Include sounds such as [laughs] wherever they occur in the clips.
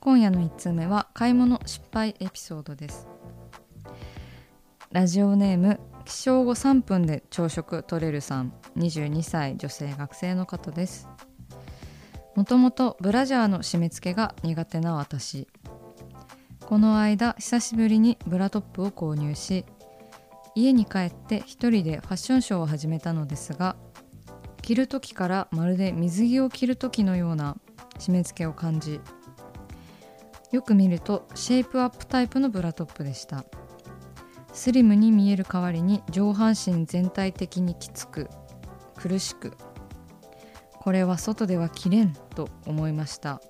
今夜の1通目は買い物失敗エピソードです。ラジオネーム起床後3分で朝食取れるさん。22歳女性学生の方です。もともとブラジャーの締め付けが苦手な私。この間久しぶりにブラトップを購入し家に帰って一人でファッションショーを始めたのですが着る時からまるで水着を着る時のような締め付けを感じよく見るとシェイプアップタイプのブラトップでした。スリムに見える代わりに上半身全体的にきつく苦しくこれは外では着れんと思いました。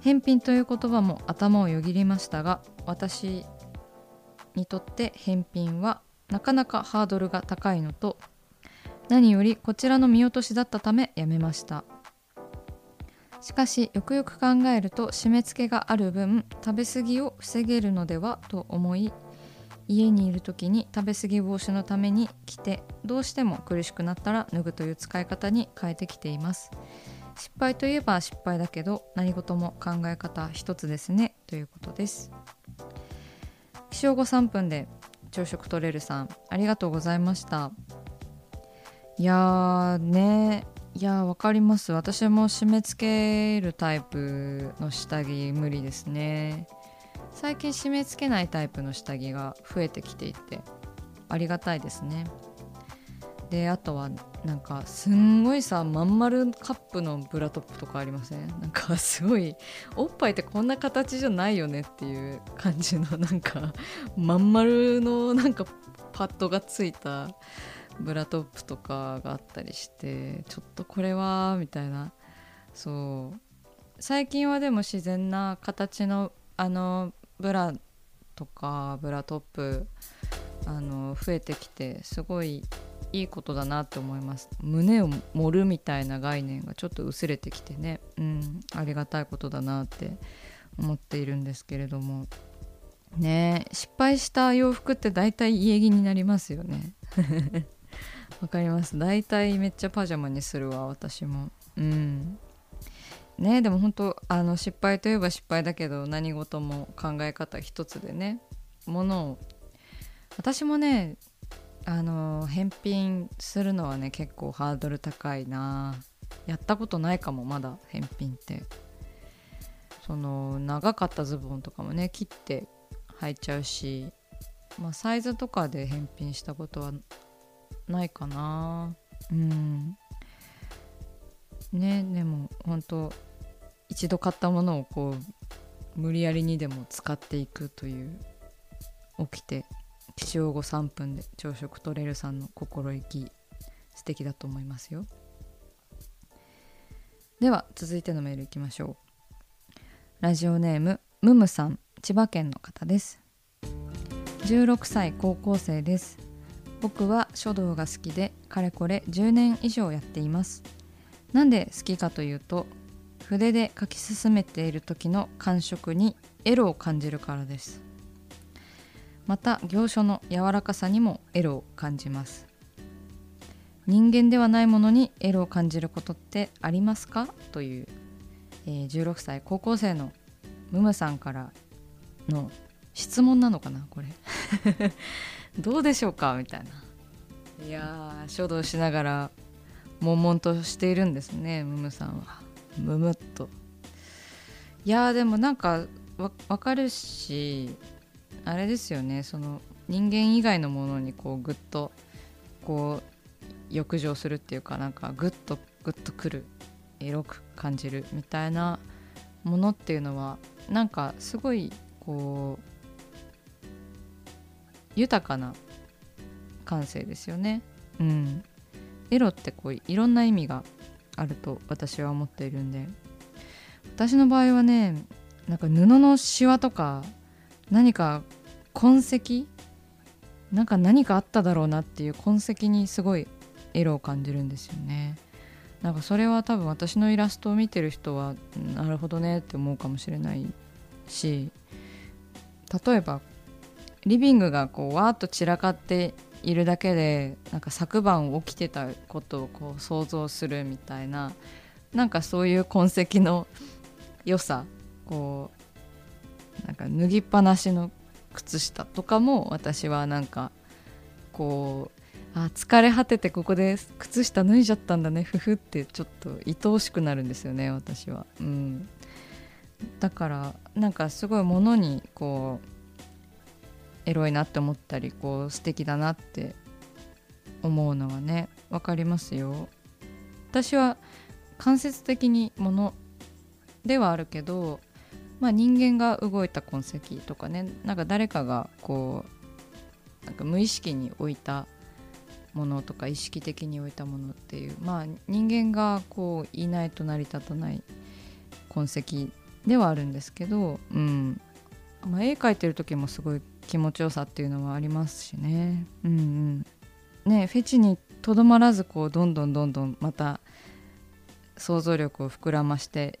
返品という言葉も頭をよぎりましたが私にとって返品はなかなかハードルが高いのと何よりこちらの見落としだったためやめました。しかしよくよく考えると締め付けがある分食べ過ぎを防げるのではと思い家にいる時に食べ過ぎ防止のために着てどうしても苦しくなったら脱ぐという使い方に変えてきています。失敗といえば失敗だけど何事も考え方一つですね。ということです。起床後3分で朝食取れるさんありがとうございました。いやーねいやわかります。私も締め付けるタイプの下着無理ですね。最近締め付けないタイプの下着が増えてきていてありがたいですね。であとはなんかすんごいさまん丸カップのブラトップとかありません？なんかすごいおっぱいってこんな形じゃないよねっていう感じのなんかまん丸のなんかパッドがついたブラトップとかがあったりしてちょっとこれはみたいな。そう。最近はでも自然な形のあのブラとかブラトップあの増えてきてすごいいいことだなって思います。胸を盛るみたいな概念がちょっと薄れてきてね。うん。ありがたいことだなって思っているんですけれども。ね。失敗した洋服って大体家着になりますよね。わかります。大体めっちゃパジャマにするわ私も。うん。ねでも本当あの失敗といえば失敗だけど何事も考え方一つでねものを。私もねあの返品するのはね結構ハードル高いな。やったことないかもまだ返品って。その長かったズボンとかもね切って履いちゃうし、まあ、サイズとかで返品したことはないかな。うん。ねでも本当一度買ったものをこう無理やりにでも使っていくという起きて起床後3分で朝食取れるさんの心意気素敵だと思いますよ。では続いてのメールいきましょう。ラジオネームムムさん千葉県の方です。16歳高校生です。僕は書道が好きでかれこれ10年以上やっています。なんで好きかというと筆で書き進めている時の感触にエロを感じるからです。また行書の柔らかさにもエロを感じます。人間ではないものにエロを感じることってありますか？という、えー、16歳高校生のムムさんからの質問なのかなこれ。どうでしょうか？みたいな。いや書道しながら悶々としているんですねムムさんは。ムムっと。いやでもなんかわかるしあれですよねその人間以外のものにこうグッとこう浴場するっていうかなんかグッとグッとくるエロく感じるみたいなものっていうのはなんかすごいこう豊かな感性ですよね。うん、エロってこういろんな意味があると私は思っているんで。私の場合はねなんか布のシワとか何か痕跡なんか何かあっただろうなっていう痕跡にすごいエロを感じるんですよね。なんかそれは多分私のイラストを見てる人はなるほどねって思うかもしれないし例えばリビングがこうわーっと散らかっているだけでなんか昨晩起きてたことをこう想像するみたいななんかそういう痕跡の良さこうなんか脱ぎっぱなしの靴下とかも私はなんかこうあ疲れ果ててここで靴下脱いじゃったんだねふふってちょっと愛おしくなるんですよね私は、うん、だからなんかすごいものにこうエロいなって思ったりこう素敵だなって思うのはね分かりますよ。私は間接的にものではあるけど、まあ、人間が動いた痕跡とかねなんか誰かがこうなんか無意識に置いたものとか意識的に置いたものっていうまあ人間がこういないと成り立たない痕跡ではあるんですけど、うん。まあ、絵描いてる時もすごい気持ちよさっていうのはありますしね。うんうん、ねフェチにとどまらずこうどんどんどんどんまた想像力を膨らまして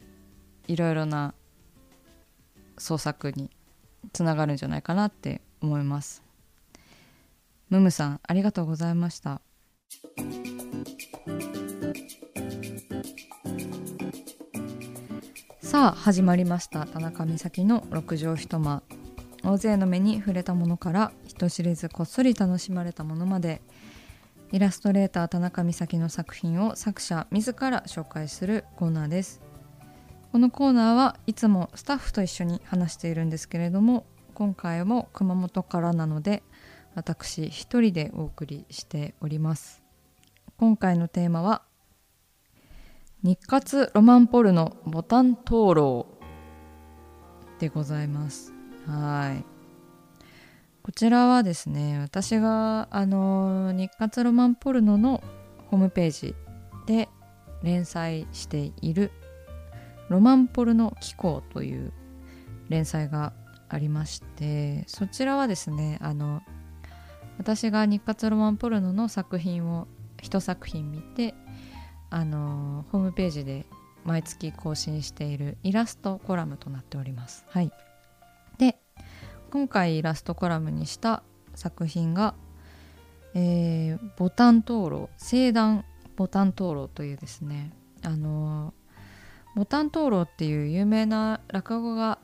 いろいろな創作につながるんじゃないかなって思います。ムムさんありがとうございましたさあ始まりました田中美咲の六畳一間大勢の目に触れたものから人知れずこっそり楽しまれたものまでイラストレーター田中美咲の作品を作者自ら紹介するコーナーです。このコーナーはいつもスタッフと一緒に話しているんですけれども今回も熊本からなので私一人でお送りしております。今回のテーマは日活ロマンポルノボタン灯籠でございます。はいこちらはですね私があの日活ロマンポルノのホームページで連載しているロマンポルノ機構という連載がありましてそちらはですねあの私が日活ロマンポルノの作品を一作品見てあのホームページで毎月更新しているイラストコラムとなっております。はい、で今回イラストコラムにした作品が、えー、ボタン灯籠聖壇ボタン灯籠というですねあのボタン灯籠っていう有名な落語が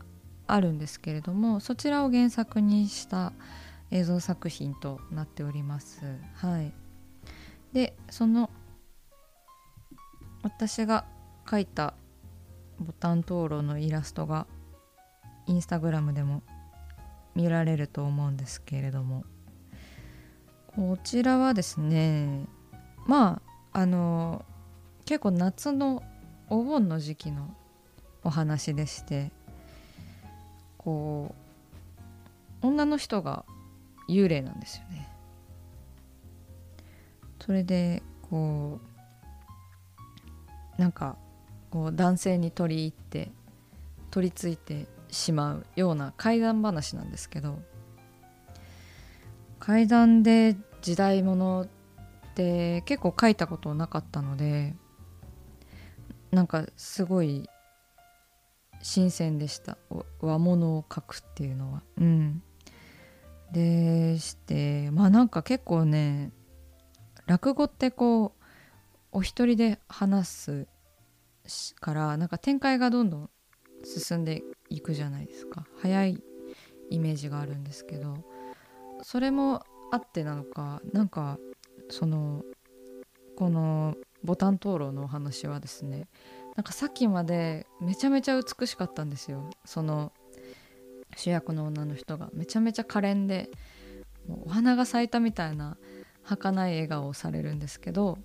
あるんですけれどもそちらを原作にした映像作品となっております。はい、でその私が描いたボタン灯籠のイラストがインスタグラムでも見られると思うんですけれども。こちらはですねまああの結構夏のお盆の時期のお話でしてこう女の人が幽霊なんですよね。それでこうなんかこう男性に取り入って取り付いてしまうような怪談話なんですけど怪談で時代物って結構書いたことなかったのでなんかすごい新鮮でした和物を描くっていうのは。うんでしてまあなんか結構ね落語ってこうお一人で話すからなんか展開がどんどん進んでいくじゃないですか。早いイメージがあるんですけどそれもあってなのかなんかそのこのボタン灯籠のお話はですねなんかさっきまでめちゃめちゃ美しかったんですよ。その主役の女の人が。めちゃめちゃ可憐でもうお花が咲いたみたいな儚い笑顔をされるんですけど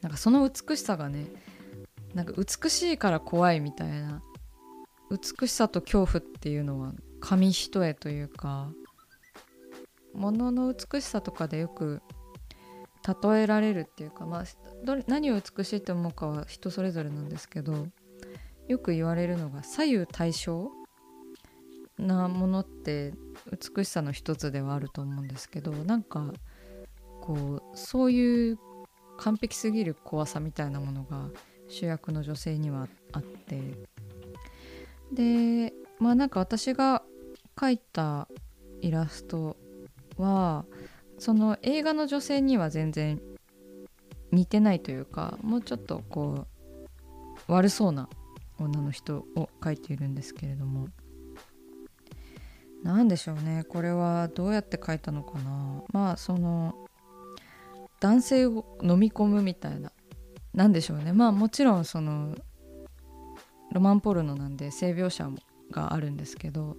なんかその美しさがねなんか美しいから怖いみたいな美しさと恐怖っていうのは紙一重というか物の美しさとかでよく例えられるっていうか、まあ、何を美しいと思うかは人それぞれなんですけどよく言われるのが左右対称なものって美しさの一つではあると思うんですけどなんかこうそういう完璧すぎる怖さみたいなものが主役の女性にはあってでまあなんか私が描いたイラストはその映画の女性には全然似てないというかもうちょっとこう悪そうな女の人を描いているんですけれども。何でしょうね。これはどうやって描いたのかな。まあその男性を飲み込むみたいな。何でしょうね。まあもちろんそのロマンポルノなんで性描写があるんですけど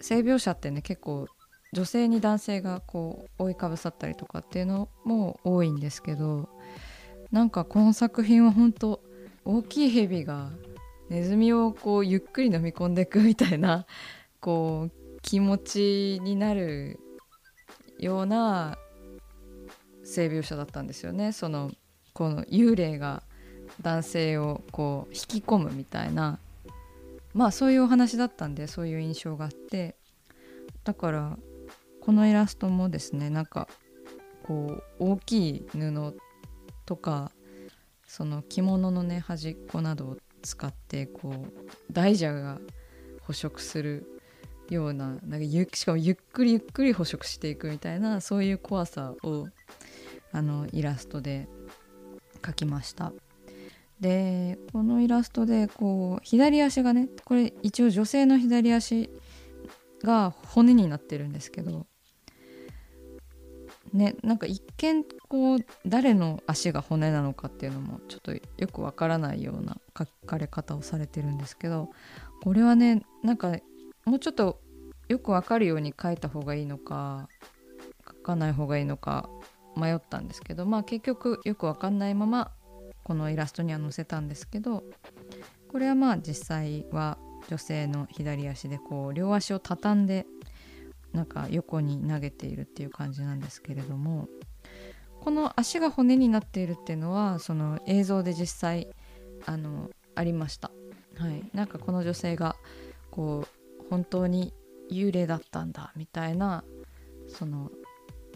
性描写ってね結構女性に男性がこう覆いかぶさったりとかっていうのも多いんですけどなんかこの作品は本当大きい蛇がネズミをこうゆっくり飲み込んでいくみたいな [laughs] こう気持ちになるような性描写だったんですよね。そのこの幽霊が男性をこう引き込むみたいなまあそういうお話だったんでそういう印象があってだからこのイラストもですねなんかこう大きい布とかその着物のね端っこなどを使ってこう大蛇が捕食するようななんかゆしかもゆっくりゆっくり捕食していくみたいなそういう怖さをあのイラストで描きました。でこのイラストでこう左足がねこれ一応女性の左足が骨になってるんですけどねなんか一見こう誰の足が骨なのかっていうのもちょっとよくわからないような書かれ方をされてるんですけどこれはねなんかもうちょっとよくわかるように書いた方がいいのか書かない方がいいのか迷ったんですけどまあ結局よくわかんないままこのイラストには載せたんですけどこれはまあ実際は女性の左足でこう両足を畳んでなんか横に投げているっていう感じなんですけれどもこの足が骨になっているっていうのはその映像で実際あのありました。はい、なんかこの女性がこう本当に幽霊だったんだみたいなその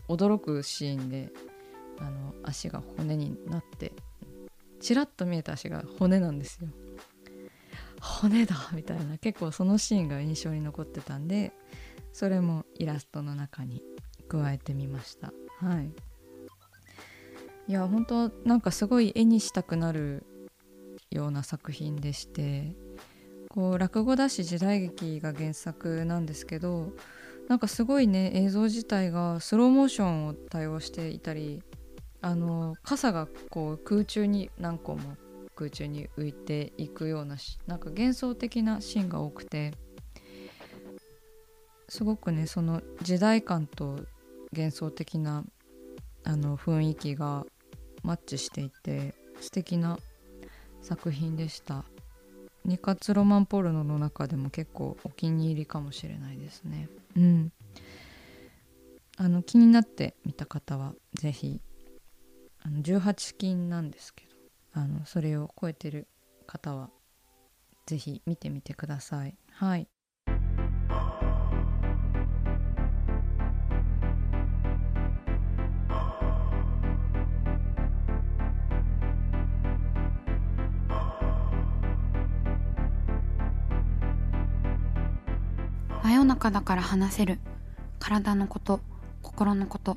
驚くシーンであの足が骨になってちらっと見えた足が骨なんですよ。骨だみたいな結構そのシーンが印象に残ってたんでそれもイラストの中に加えてみましたはいいや本当なんかすごい絵にしたくなるような作品でしてこう落語だし時代劇が原作なんですけどなんかすごいね映像自体がスローモーションを対応していたりあの傘がこう空中に何個も空中に浮いていくようななんか幻想的なシーンが多くてすごくねその時代感と幻想的なあの雰囲気がマッチしていて素敵な作品でした。二活ロマンポルノの中でも結構お気に入りかもしれないですね。うん。あの気になって見た方は是非あの18金なんですけどあのそれを超えてる方は是非見てみてください。はい。真夜中だから話せる。体のこと心のこと。